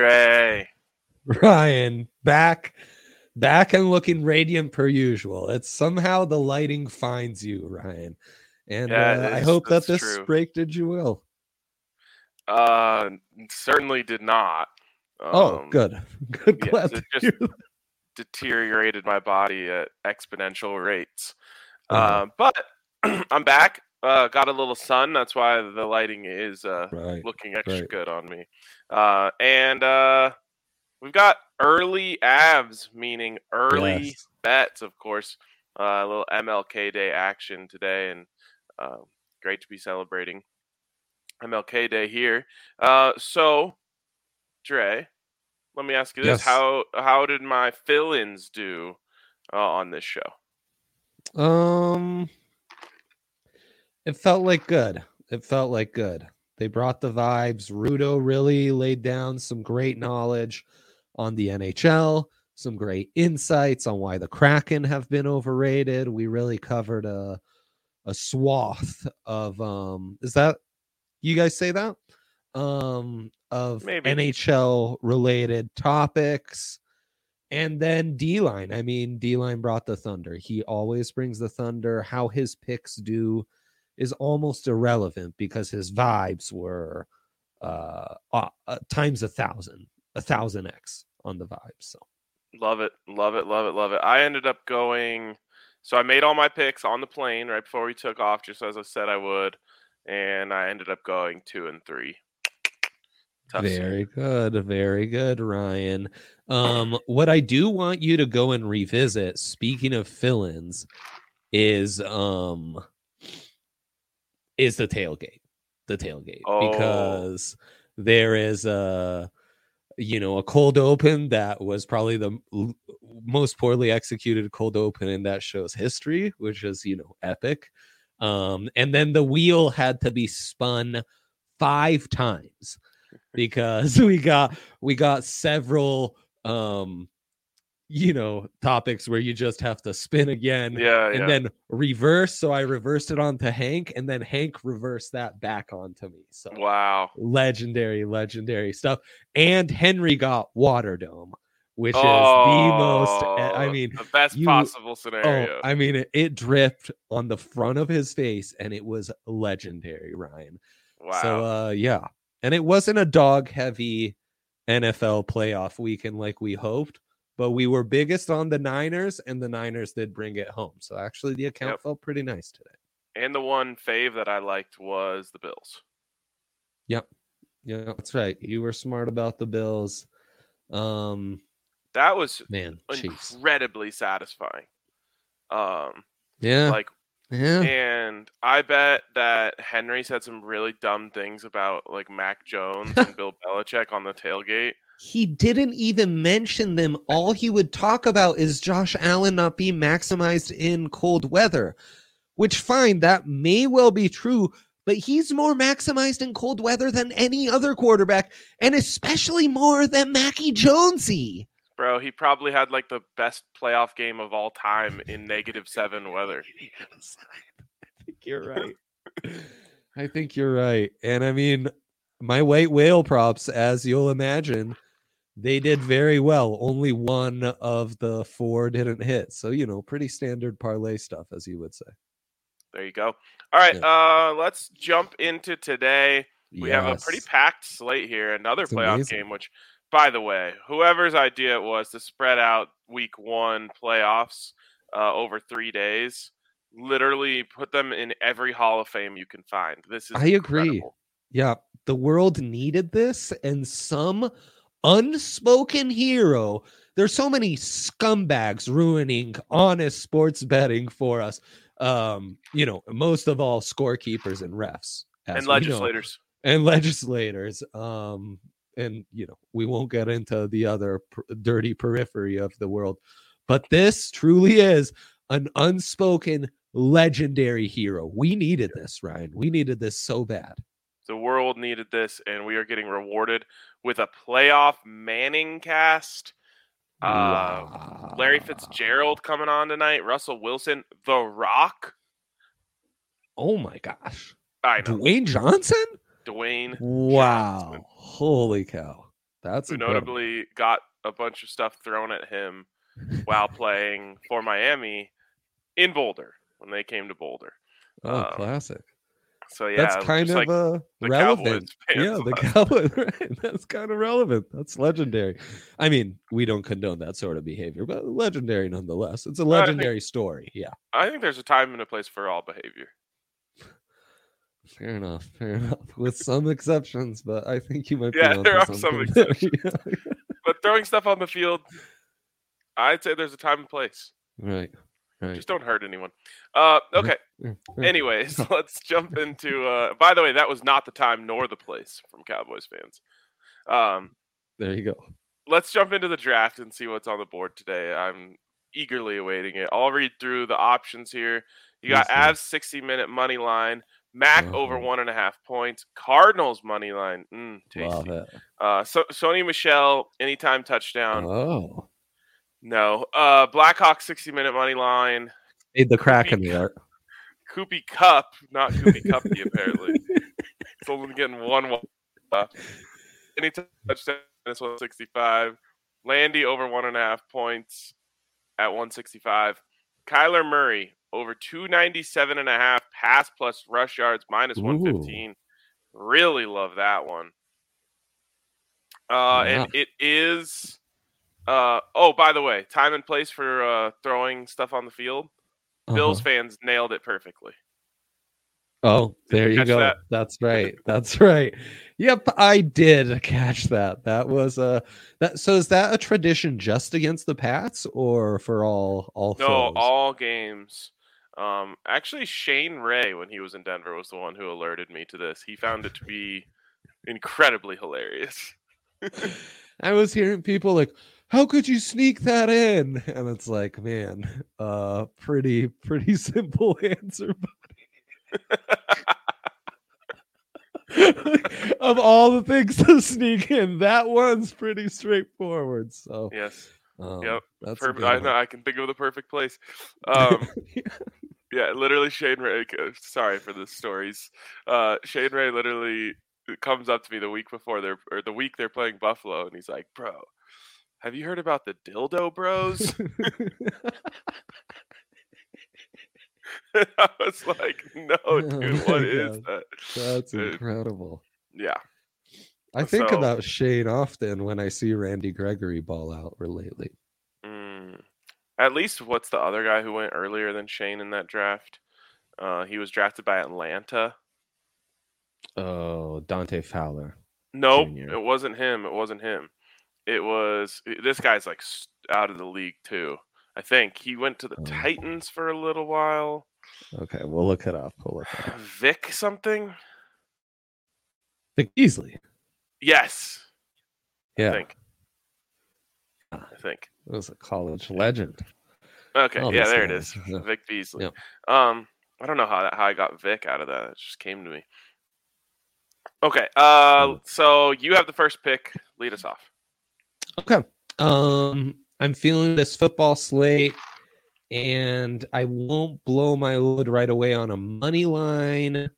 Andre. Ryan, back, back and looking radiant per usual. It's somehow the lighting finds you, Ryan. And Yeah, uh, I hope that this true. break did you well. Uh, certainly did not. oh, Um, good. Good. yes, Glad it just- hear Deteriorated my body at exponential rates. Uh-huh. Uh, but I'm back. Uh, got a little sun. That's why the lighting is uh, Right. looking extra right. good on me. Uh, and uh, we've got early abs, meaning early Yes. bets, of course. Uh, a little MLK Day action today, and uh, great to be celebrating MLK Day here. Uh, so, Dre, let me ask you this: Yes. how how did my fill-ins do uh, on this show? Um, it felt like good. It felt like good. They brought the vibes. Rudo really laid down some great knowledge on the NHL, some great insights on why the Kraken have been overrated. We really covered a a swath of um is that you guys say that? Um of Maybe. NHL related topics. And then D line. I mean, D line brought the thunder. He always brings the thunder. How his picks do is almost irrelevant because his vibes were uh, uh, times a thousand, a thousand X on the vibes. So Love it, love it, love it, love it. I ended up going. So I made all my picks on the plane right before we took off, just as I said I would, and I ended up going two and three. Tough scene. very good, very good, Ryan. Um, what I do want you to go and revisit, speaking of fill-ins, is um is the tailgate. The tailgate. Oh. Because there is a you know a cold open that was probably the l- most poorly executed cold open in that show's history which is you know epic um and then the wheel had to be spun five times because we got we got several um you know topics where you just have to spin again Yeah, and yeah. then reverse so i reversed it onto hank and then hank reversed that back onto me so wow. legendary, legendary stuff. And Henry got water dome, which is the most. eh, I Oh, mean, the best you- possible oh, scenario. I mean, it, it dripped on the front of his face, and it was legendary, Ryan. wow. So, uh, yeah, and it wasn't a dog heavy NFL playoff weekend like we hoped. But we were biggest on the Niners, and the Niners did bring it home. So actually, the account Yep. felt pretty nice today. and the one fave that I liked was the Bills. Yep, yeah, that's right. You were smart about the Bills. Um, That was man, incredibly satisfying. Um, Yeah. like yeah. And I bet that Henry said some really dumb things about like Mac Jones and Bill Belichick on the tailgate. He didn't even mention them. All he would talk about is Josh Allen not being maximized in cold weather, which fine, that may well be true, but he's more maximized in cold weather than any other quarterback, and especially more than Mackie Jonesy. Bro, he probably had like the best playoff game of all time in negative seven weather. I think you're right. I think you're right. And I mean, my white whale props, as you'll imagine, they did very well. Only one of the four didn't hit. So, you know, pretty standard parlay stuff, as you would say. There you go. All right, uh, let's jump into today. We have a pretty packed slate here. Another It's playoff amazing. game, which, by the way, whoever's idea it was to spread out week one playoffs uh, over three days, literally put them in every Hall of Fame you can find. This is I agree. incredible. Yeah, the world needed this, and some unspoken hero. There's so many scumbags ruining honest sports betting for us. Um, you know, most of all, scorekeepers and refs And know, legislators. and legislators. Um, and you know, we won't get into the other per- dirty periphery of the world, but this truly is an unspoken legendary hero. We needed this, Ryan. We needed this so bad. The world needed this, and we are getting rewarded with a playoff Manning cast. Uh, Larry Fitzgerald coming on tonight. Russell Wilson, The Rock. Oh my gosh. I know. Dwayne Johnson? Dwayne, Wow. Johnson. Holy cow. That's who incredible. notably got a bunch of stuff thrown at him while playing for Miami in Boulder when they came to Boulder. Oh, um, classic. So yeah, That's kind of like uh, relevant. Yeah, the Cowboys. Right. That's kind of relevant. That's legendary. I mean, we don't condone that sort of behavior, but legendary nonetheless. It's a think- legendary story. Yeah. I think there's a time and a place for all behavior. Fair enough. Fair enough. With some exceptions, but I think you might be. Yeah, there are some something. exceptions. Yeah. But throwing stuff on the field, I'd say there's a time and place. Right. Right. Just don't hurt anyone. Uh, okay. Yeah, yeah. Anyways, let's jump into. Uh, by the way, that was not the time nor the place from Cowboys fans. Um, There you go. let's jump into the draft and see what's on the board today. I'm eagerly awaiting it. I'll read through the options here. You got. Avs 60 minute money line, Mac over Uh-huh. one and a half points, Cardinals money line, mm, Love tasty. it. Uh, so, Sony Michel anytime touchdown, Oh. No. Uh, Blackhawks 60 minute money line, Made the crack in Coopy- the art. Koopy Cup, not Koopy Cupy apparently. It's only getting one. Uh, anytime touchdown is 165. Landy over one and a half points at 165. Kyler Murray over 297 and a half pass plus rush yards minus 115. Really love that one. Uh, Yeah. and it is. Uh, oh, by the way, time and place for uh, throwing stuff on the field. Bills Uh-huh. fans nailed it perfectly. Oh, Did you there you go. that? That's right. That's right. Yep, I did catch that. That was a that. So is that a tradition just against the Pats or for all all? No, foes? all games. Um, actually, Shane Ray, when he was in Denver, was the one who alerted me to this. He found it to be incredibly hilarious. I was hearing people like, "How could you sneak that in?" And it's like, man, uh, pretty pretty simple answer. buddy. of all the things to sneak in, that one's pretty straightforward. So, yes, um, Yep, that's perfect. I know. I can think of the perfect place. Um, yeah, literally, Shane Ray. uh, Sorry for the stories. Uh, Shane Ray literally comes up to me the week before they're or the week they're playing Buffalo, and he's like, "Bro, have you heard about the Dildo Bros?" I was like, "No, Oh dude, my what is God. that?" That's Uh, incredible. Yeah. I think so- about Shane often when I see Randy Gregory ball out or lately. Mm. At least, what's the other guy who went earlier than Shane in that draft? Uh, he was drafted by Atlanta. Oh, Dante Fowler. Nope, Junior. it wasn't him. It wasn't him. It was this guy's like out of the league too. I think he went to the Oh. Titans for a little while. Okay, we'll look it up. We'll look it up. Vic something. Vic Beasley. Yes, Yeah. I think. I think. It was a college legend. Okay, All yeah, there it is. guys, is. yeah. Vic Beasley. Yep. Um, I don't know how that, how I got Vic out of that. It just came to me. Okay, uh, Mm. so you have the first pick. Lead us off. Okay. Um, I'm feeling this football slate, and I won't blow my load right away on a money line.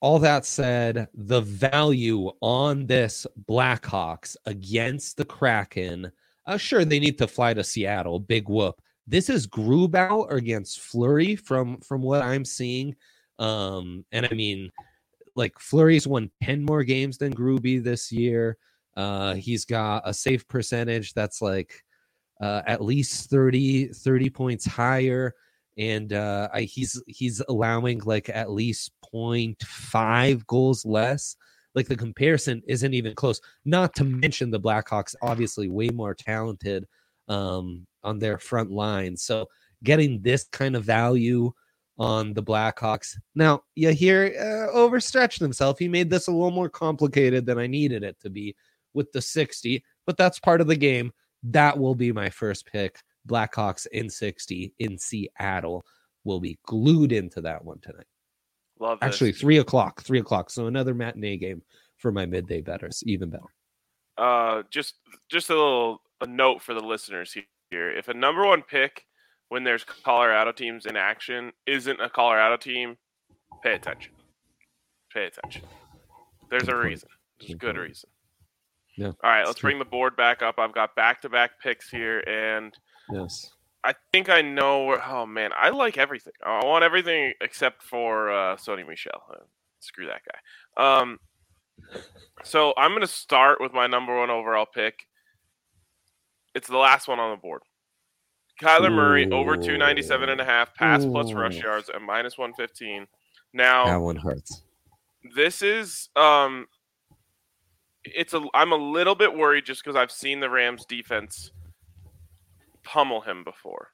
All that said, the value on this Blackhawks against the Kraken, uh, sure they need to fly to Seattle, big whoop. This is Grubauer against Fleury from from what I'm seeing, um, and I mean, like Fleury's won ten more games than Gruby this year. Uh, he's got a safe percentage that's like uh, at least 30, 30 points higher. And uh, I, he's he's allowing like at least 0.5 goals less. Like the comparison isn't even close. Not to mention the Blackhawks, obviously way more talented um, on their front line. So getting this kind of value on the Blackhawks. Now, you hear uh, overstretched himself. He made this a little more complicated than I needed it to be with the 60, but that's part of the game. That will be my first pick. Blackhawks in 60 in Seattle will be glued into that one tonight. Love this. Actually, three o'clock, three o'clock. So another matinee game for my midday betters, even better. uh, just just a little a note for the listeners here. If a number one pick when there's Colorado teams in action isn't a Colorado team, pay attention. Pay attention. There's a reason. There's a Good reason. Yeah, All right, let's true. bring the board back up. I've got back to back picks here, and Yes. I think I know where. Oh man, I like everything. I want everything except for uh, Sony Michel. Uh, screw that guy. Um, so I'm going to start with my number one overall pick. It's the last one on the board. Kyler Murray over 297 and a half pass plus rush yards at minus 115. Now That one hurts. this is um it's a I'm a little bit worried just because I've seen the Rams defense pummel him before.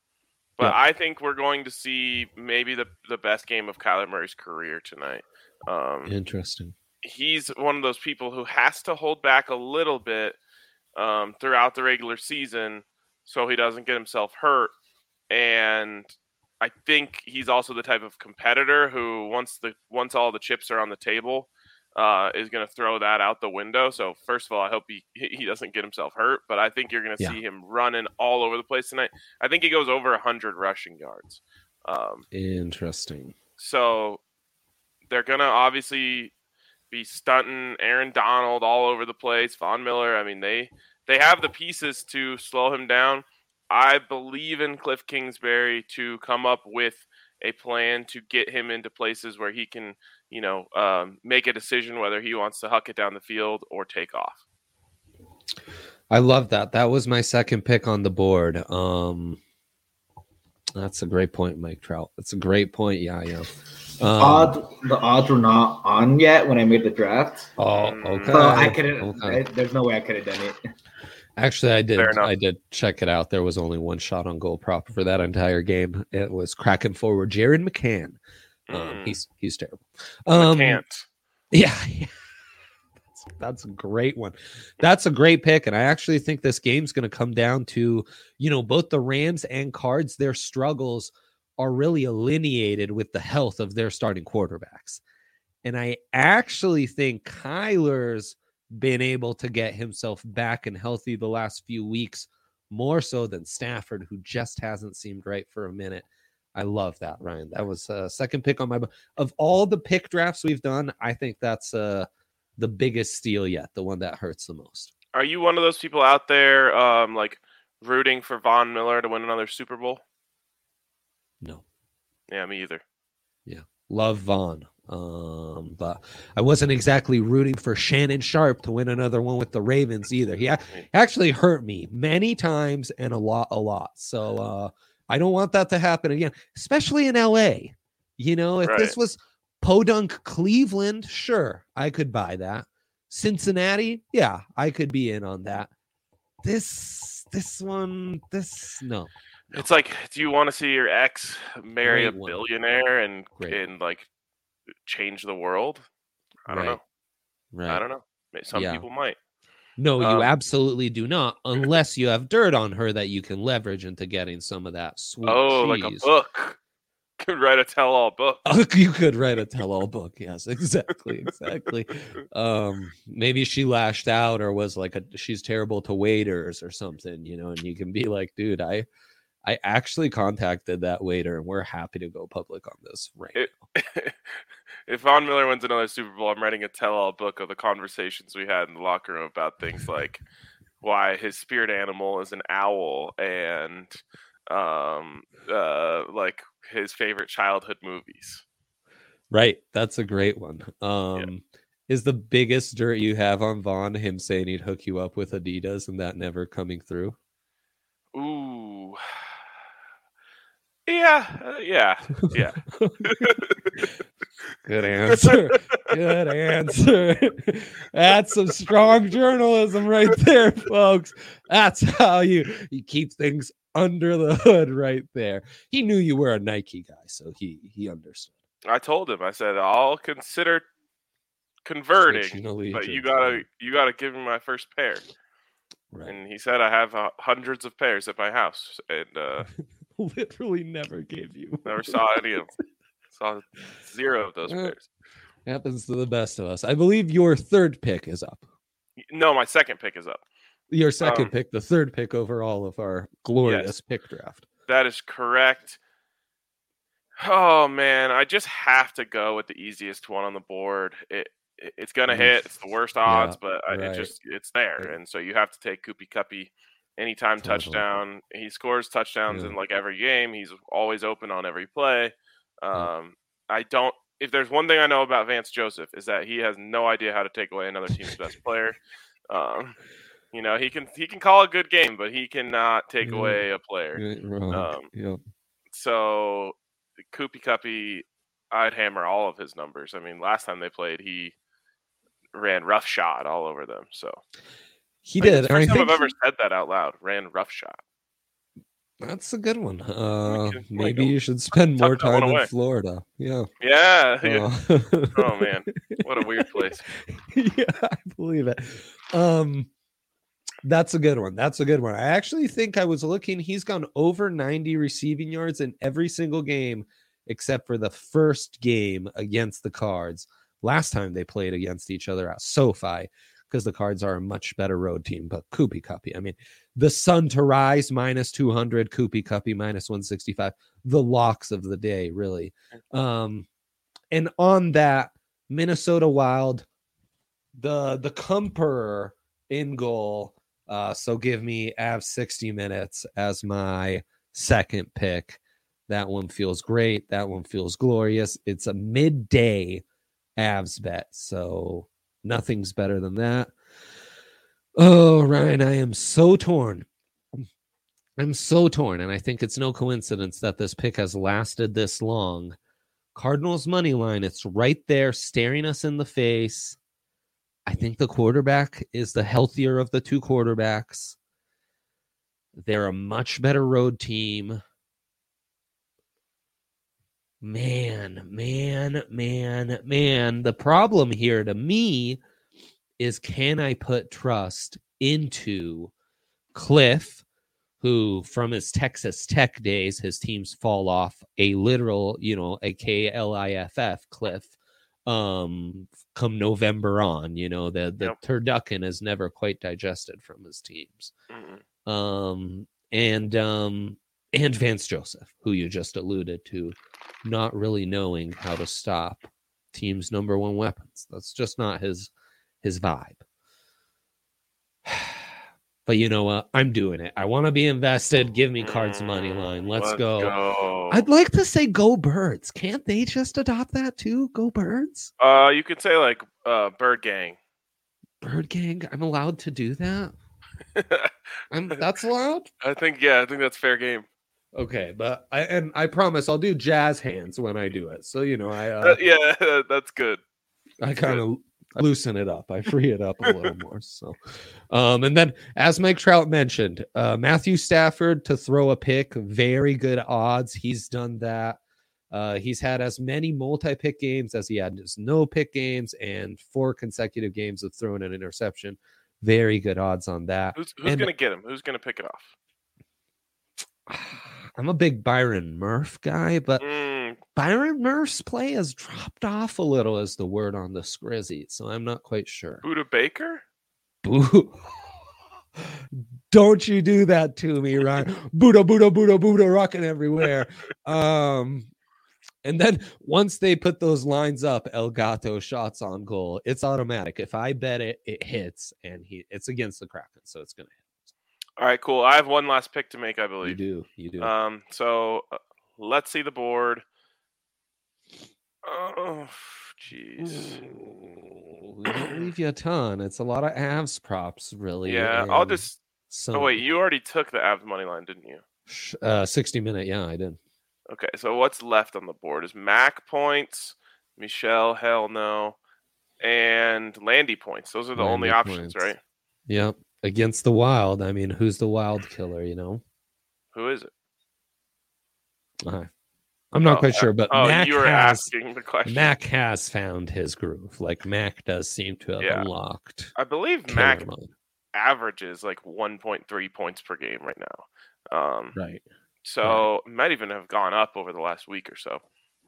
But Yeah. I think we're going to see maybe the the best game of Kyler Murray's career tonight. Um, Interesting. he's one of those people who has to hold back a little bit um, throughout the regular season so he doesn't get himself hurt. And I think he's also the type of competitor who once the once all the chips are on the table uh, is going to throw that out the window. So first of all, I hope he he doesn't get himself hurt, but I think you're going to Yeah. see him running all over the place tonight. I think he goes over hundred rushing yards. Um, Interesting. so they're gonna obviously be stunting Aaron Donald all over the place. Von Miller. I mean, they they have the pieces to slow him down. I believe in Kliff Kingsbury to come up with a plan to get him into places where he can, you know, um, make a decision whether he wants to huck it down the field or take off. I love that. That was my second pick on the board. Um, that's a great point, Mike Trout. That's a great point. Yeah, yeah. Um, Odd, the odds were not on yet when I made the draft, oh, okay. so I couldn't. okay. I- there's no way I could have done it. Actually, I did. I did check it out. There was only one shot on goal prop for that entire game. It was Kraken forward, Jared McCann. Um, Mm. he's he's terrible. Um, can't. Yeah, yeah. That's, that's a great one. That's a great pick. And I actually think this game's going to come down to, you know, both the Rams and Cards, their struggles are really alineated with the health of their starting quarterbacks. And I actually think Kyler's been able to get himself back and healthy the last few weeks, more so than Stafford, who just hasn't seemed right for a minute. I love that, Ryan. That was a second pick on my of all the pick drafts we've done, I think that's uh the biggest steal yet, the one that hurts the most. Are you one of those people out there, um, like rooting for Von Miller to win another Super Bowl? No. Yeah, me either. Yeah, love Von. Um, but I wasn't exactly rooting for Shannon Sharpe to win another one with the Ravens either. He actually hurt me many times and a lot, a lot. So uh I don't want that to happen again, especially in LA. You know, if this was Podunk Cleveland, sure, I could buy that. Cincinnati, yeah, I could be in on that. This this one, this no. It's like, do you want to see your ex marry a Great one. billionaire and Great. and like change the world? I don't Right. know. Right. I don't know. Some Yeah. people might. No, you Um, absolutely do not, unless you have dirt on her that you can leverage into getting some of that sweet Oh, like a cheese. book. Could write a tell-all book. you could write a tell-all book. Yes, exactly, exactly. Um, maybe she lashed out or was like a she's terrible to waiters or something, you know, and you can be like, dude, I I actually contacted that waiter and we're happy to go public on this right It- if Von Miller wins another Super Bowl, I'm writing a tell-all book of the conversations we had in the locker room about things like why his spirit animal is an owl and um uh like his favorite childhood movies. Right. That's a great one. Um is the biggest dirt you have on Von him saying he'd hook you up with Adidas and that never coming through? Ooh. Yeah, uh, yeah, yeah. Good answer. Good answer. That's some strong journalism right there, folks. That's how you you keep things under the hood right there. He knew you were a Nike guy, so he he understood. I told him. I said I'll consider converting, but you gotta you gotta give me my first pair. right. And he said I have uh, hundreds of pairs at my house, and uh, literally never gave you. never saw any of them. Saw zero of those pairs. Happens to the best of us. I believe your third pick is up. No, my second pick is up. Your second Um, pick, the third pick overall of our glorious pick draft. That is correct. Oh man, I just have to go with the easiest one on the board. It, it it's gonna hit. It's the worst Yeah, odds, but I, right. it just it's there, and so you have to take Koopy Cuppy anytime Totally. touchdown. He scores touchdowns Yeah. in like every game. He's always open on every play. Yeah. Um, I don't. If there's one thing I know about Vance Joseph is that he has no idea how to take away another team's best player. Um, you know, he can he can call a good game, but he cannot take Yeah. away a player. You ain't wrong. Um, Yep. So Koopy Cuppy, I'd hammer all of his numbers. I mean, last time they played, he ran rough shot all over them. So He think did. the and I first time think I've ever he- said that out loud. Ran rough shot. That's a good one. Uh, maybe you should spend more time in. Florida. Yeah. Yeah. yeah. Uh, Oh man, what a weird place. yeah, I believe it. Um, that's a good one. That's a good one. I actually think I was looking. He's gone over 90 receiving yards in every single game except for the first game against the Cards. Last time they played against each other at SoFi because the Cards are a much better road team. But Koopy Cuppy, I mean, the Sun to Rise minus 200, Koopy Cuppy minus 165. The locks of the day, really. Um, and on that, Minnesota Wild, the the Kuemper in goal. Uh, so give me Av 60 minutes as my second pick. That one feels great. That one feels glorious. It's a midday Avs bet, so nothing's better than that. Oh, Ryan, I am so torn. I'm so torn, and I think it's no coincidence that this pick has lasted this long. Cardinals money line, it's right there staring us in the face. I think the quarterback is the healthier of the two quarterbacks. They're a much better road team. Man, man, man, man. The problem here to me is can I put trust into Kliff, who from his Texas Tech days, his teams fall off a literal, you know, a K L I F F cliff um come November on. You know, the the Yep. turducken is never quite digested from his teams. Mm-mm. Um and um and Vance Joseph, who you just alluded to, not really knowing how to stop team's number one weapons. That's just not his his vibe. But you know what? I'm doing it. I want to be invested. Give me cards money line. Let's, go. go. I'd like to say go birds. Can't they just adopt that too? Go birds? Uh, you could say like uh, Bird Gang. Bird gang? I'm allowed to do that? I'm that's allowed? I think yeah, I think that's fair game. Okay, but I and I promise I'll do jazz hands when I do it. So you know, I Uh, uh, yeah, that's good. I kind of loosen it up. I free it up a little more. So, um, and then as Mike Trout mentioned, uh, Matthew Stafford to throw a pick, very good odds. He's done that. Uh, he's had as many multi-pick games as he had his no pick games and four consecutive games of throwing an interception. Very good odds on that. Who's who's gonna get him? Who's gonna pick it off? I'm a big Byron Murph guy, but Mm, Byron Murph's play has dropped off a little, as the word on the Scrizzy. So I'm not quite sure. Budda Baker? Boo. Don't you do that to me, Ryan. Buddha, Buddha, Buddha, Buddha, rocking everywhere. Um, and then once they put those lines up, El Gato shots on goal, it's automatic. If I bet it, it hits, and he it's against the Kraken, so it's gonna All right, cool. I have one last pick to make, I believe. You do, you do. Um, so uh, let's see the board. Oh, jeez. We don't leave you a ton. It's a lot of avs props, really. Yeah, I'll just. some, Oh wait, you already took the Avs money line, didn't you? uh, sixty minute. Yeah, I did. Okay, so what's left on the board is Mac points, Michel, hell no, and Landy points. Those are the only Landy options, points. right? Yep. Against the wild. I mean, who's the wild killer, you know? Who is it? Uh, I'm not Oh, quite uh, sure, but Oh, Mac you were has asking the question. Mac has found his groove. Like Mac does seem to have Yeah. unlocked I believe Mac mode. averages like 1.3 points per game right now. Um, Right. so might even have gone up over the last week or so.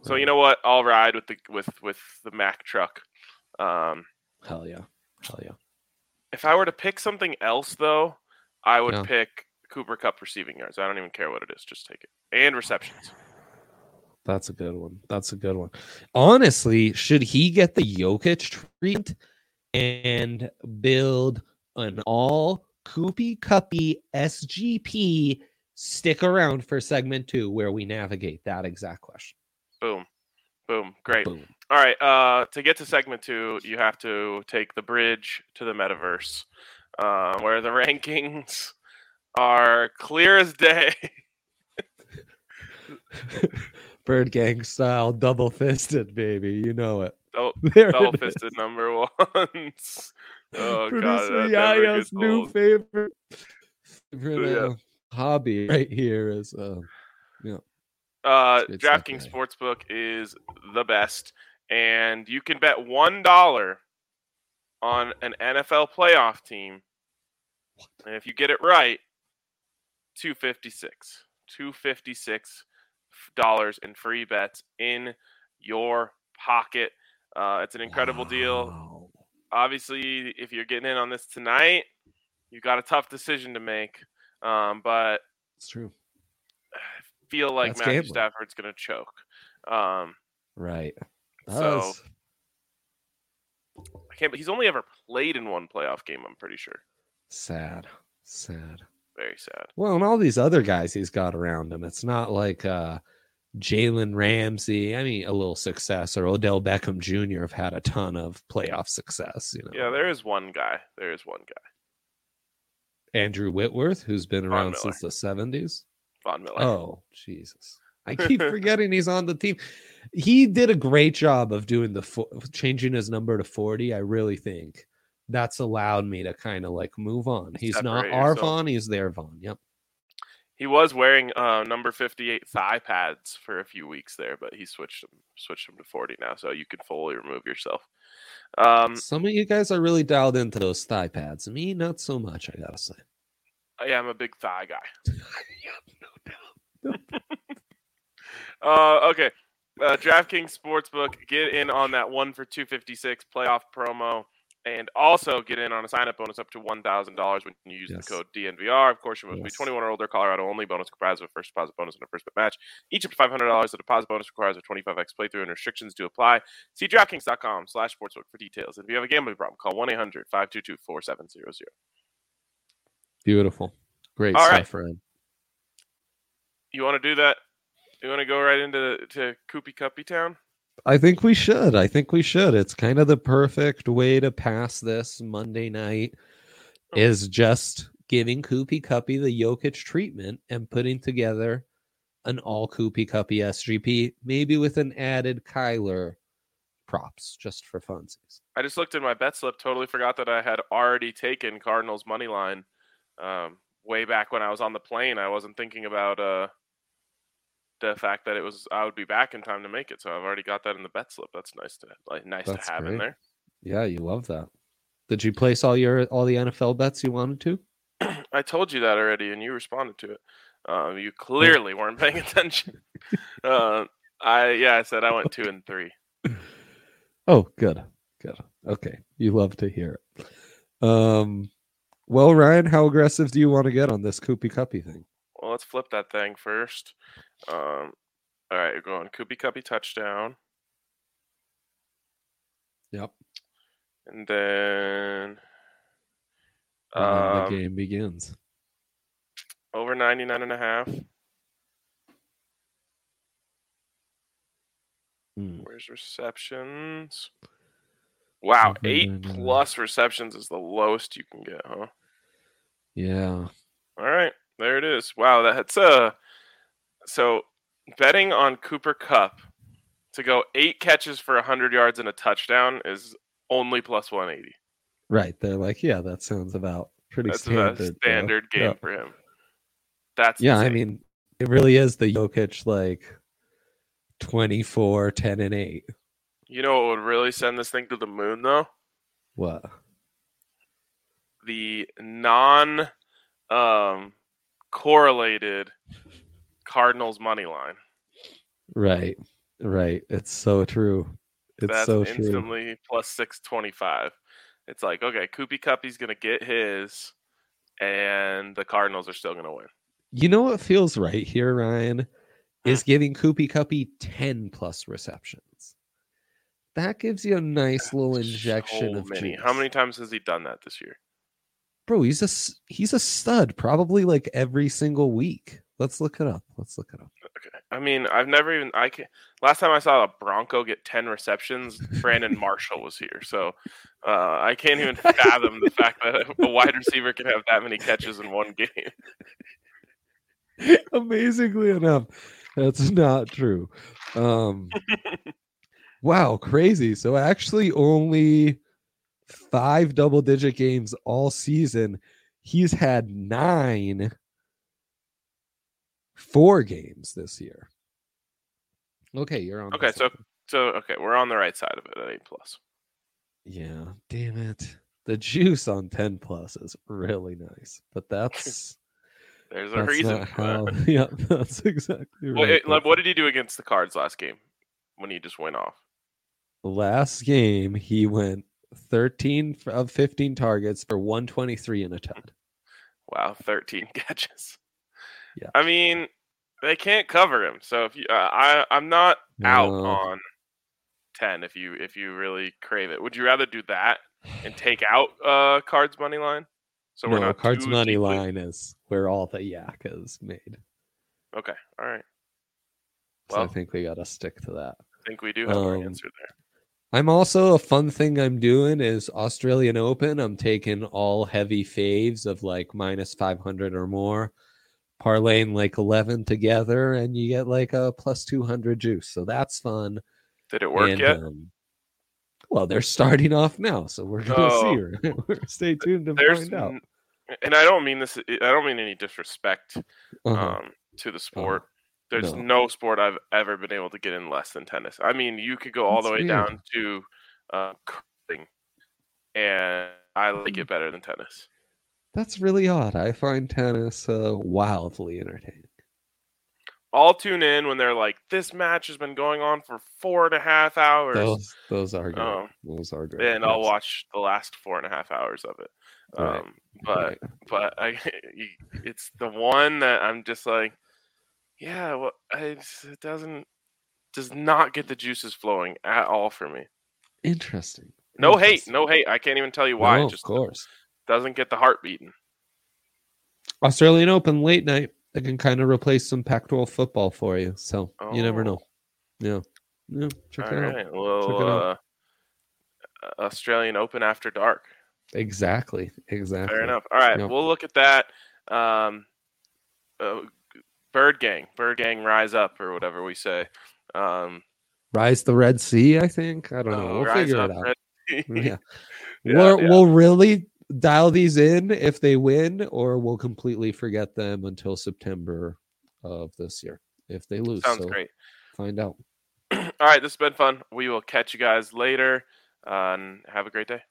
So you know what? I'll ride with the with with the Mac truck. Um, Hell yeah. Hell yeah. If I were to pick something else though, I would Yeah. pick Cooper Kupp receiving yards. I don't even care what it is, just take it. And receptions. That's a good one. That's a good one. Honestly, should he get the Jokic treat and build an all Koopy Cuppy SGP? Stick around for segment two where we navigate that exact question. Boom. Boom. Great. Boom. All right. Uh, to get to segment two, you have to take the bridge to the metaverse, uh, where the rankings are clear as day. Bird gang style, double fisted, baby. You know it. It double fisted number ones. Oh god, that never Yaya's new old. favorite, favorite Yeah. uh, hobby right here is uh, Uh, It's good DraftKings? Sportsbook is the best, and you can bet one dollar on an NFL playoff team, and if you get it right, two fifty six, two fifty six dollars in free bets in your pocket. Uh, it's an incredible deal. Obviously, if you're getting in on this tonight, you've got a tough decision to make. Um, but It's true. feel like That's Matthew gambling. Stafford's going to choke. Um, Right. That So- I can't. He's only ever played in one playoff game. I'm pretty sure. sad. Sad. Very sad. Well, and all these other guys he's got around him. It's not like uh Jalen Ramsey. I mean, a little success, or Odell Beckham Jr. have had a ton of playoff success. You know, Yeah, there is one guy. There is one guy. Andrew Whitworth, who's been Von around Miller. since the seventies. Von Miller. Oh, Jesus. I keep forgetting he's on the team. He did a great job of doing the fo- changing his number to 40. I really think that's allowed me to kind of like move on. He's not Separate our. Von, he's their Von. Yep. He was wearing uh, number 58 thigh pads for a few weeks there, but he switched them switched them to 40 now, so you can fully remove yourself. Um, Some of you guys are really dialed into those thigh pads. Me, not so much, I gotta say. yeah, I'm a big thigh guy. Yep, no doubt. Uh, okay. Uh, DraftKings Sportsbook, get in on that one for 256 playoff promo, and also get in on a sign up bonus up to $1,000 when you use Yes. the code DNVR. Of course, you must be Yes. 21 or older, Colorado only. Bonus comprised of a first deposit bonus and a first bet match. Each up to $500. The deposit bonus requires a 25x playthrough, and restrictions do apply. See DraftKings.com slash sportsbook for details. If you have a gambling problem, call 1 800 522 4700. Beautiful. Great All stuff, right. friend. You want to do that? You want to go right into to Koopy Cuppy Town? I think we should. I think we should. It's kind of the perfect way to pass this Monday night Oh. is just giving Koopy Cuppy the Jokic treatment and putting together an all Koopy Cuppy SGP, maybe with an added Kyler props just for funsies. I just looked at my bet slip. Totally forgot that I had already taken Cardinals money line. Um, way back when I was on the plane, I wasn't thinking about uh, the fact that it was I would be back in time to make it. So I've already got that in the bet slip. That's nice to like nice That's to have in there. Yeah, you love that. Did you place all your all the NFL bets you wanted to? I told you that already, and you responded to it. Um, you clearly weren't paying attention. uh, I yeah, I said I went two and three. Oh, good, good. Okay, you love to hear it. Um, well, Ryan, how aggressive do you want to get on this Koopy Cuppy thing? Let's flip that thing first. Um, all right, you're going Koopy Cuppy touchdown, Yep. and then And then um, the game begins. over 99 and a half. Hmm. Where's receptions? Wow, eight plus receptions is the lowest you can get, huh? Yeah. All right, there it is. Wow, that's uh so betting on Cooper Kupp to go eight catches for hundred yards and a touchdown is only plus one eighty. Right. They're like, yeah, that sounds about pretty That's standard. a though." game Yeah. for him. That's Yeah, I mean, it really is the Jokic like 24, 10, and 8. you know what would really send this thing to the moon though? What? The non um correlated Cardinals money line. Right. Right. It's so true. It's That's so true. instantly plus six twenty five. It's like, okay, Koopy Cuppy's gonna get his and the Cardinals are still gonna win. You know what feels right here, Ryan? Hmm. Is giving Koopy Cuppy 10 plus receptions. That gives you a nice little injection So of many. juice. How many times has he done that this year? Bro, he's a he's a stud. Probably like every single week. Let's look it up. Let's look it up. Okay. I mean, I've never even I can last time I saw a Bronco get ten receptions, Brandon Marshall was here. So uh, I can't even fathom the fact that a wide receiver can have that many catches in one game. Amazingly enough, that's not true. Um, wow, crazy. So actually, only five double-digit games all season. He's had nine, four games this year. Okay, you're on. Okay, so something. so okay, we're on the right side of it at eight plus. yeah, damn it. The juice on ten plus is really nice, but that's There's a that's reason. not for how. Yeah, that's exactly right. What, it- like, what did he do against the Cards last game when he just went off? last game he went 13 of 15 targets for 123 and a ton Wow, 13 catches. Yeah. I mean, they can't cover him. So if you, uh, I, I'm not out No. on 10 if you if you really crave it. Would you rather do that and take out uh Cards money line? So we're no not cards money deeply- line is where all the yak is made Okay, all right. so i think we got to stick to that I think we do have our Um, answer there. I'm also a fun thing i'm doing is australian open i'm taking all heavy faves of like minus 500 or more parlaying like 11 together and you get like a plus 200 juice so that's fun Did it work And, yet? um, well, they're starting off now, so we're gonna Oh. see. We're, stay tuned to There's find out. and I don't mean this I don't mean any disrespect Uh-huh. um, to the sport. There's No. no. sport I've ever been able to get in less than tennis. I mean, you could go all the way weird. down to uh, curling, and I like it better than tennis. That's really odd. I find tennis uh, wildly entertaining. I'll tune in when they're like, "This match has been going on for four and a half hours," Those those are great. Oh. those are great. and I'll watch the last four and a half hours of it. Right, Um, but Right. but I, it's the one that I'm just like, yeah, well, I, it doesn't does not get the juices flowing at all for me. interesting. No hate, no hate. I can't even tell you why. No, it of course. doesn't get the heart beating. Australian Open late night. They can kind of replace some Pac-12 football for you. So you never Oh. know. Yeah. Yeah. Check All it out. well, Check it out. uh, Australian Open after dark. Exactly. Exactly. Fair enough. All right, Yep. we'll look at that. Um, uh, Bird Gang, Bird Gang, rise up, or whatever we say. Um, Rise the Red Sea, I think. I don't know. oh, We'll figure up, it out. Yeah. Yeah, we'll, yeah. we'll really dial these in if they win, or we'll completely forget them until September of this year if they lose. Sounds so great. Find out. All right, this has been fun. We will catch you guys later, uh, and have a great day.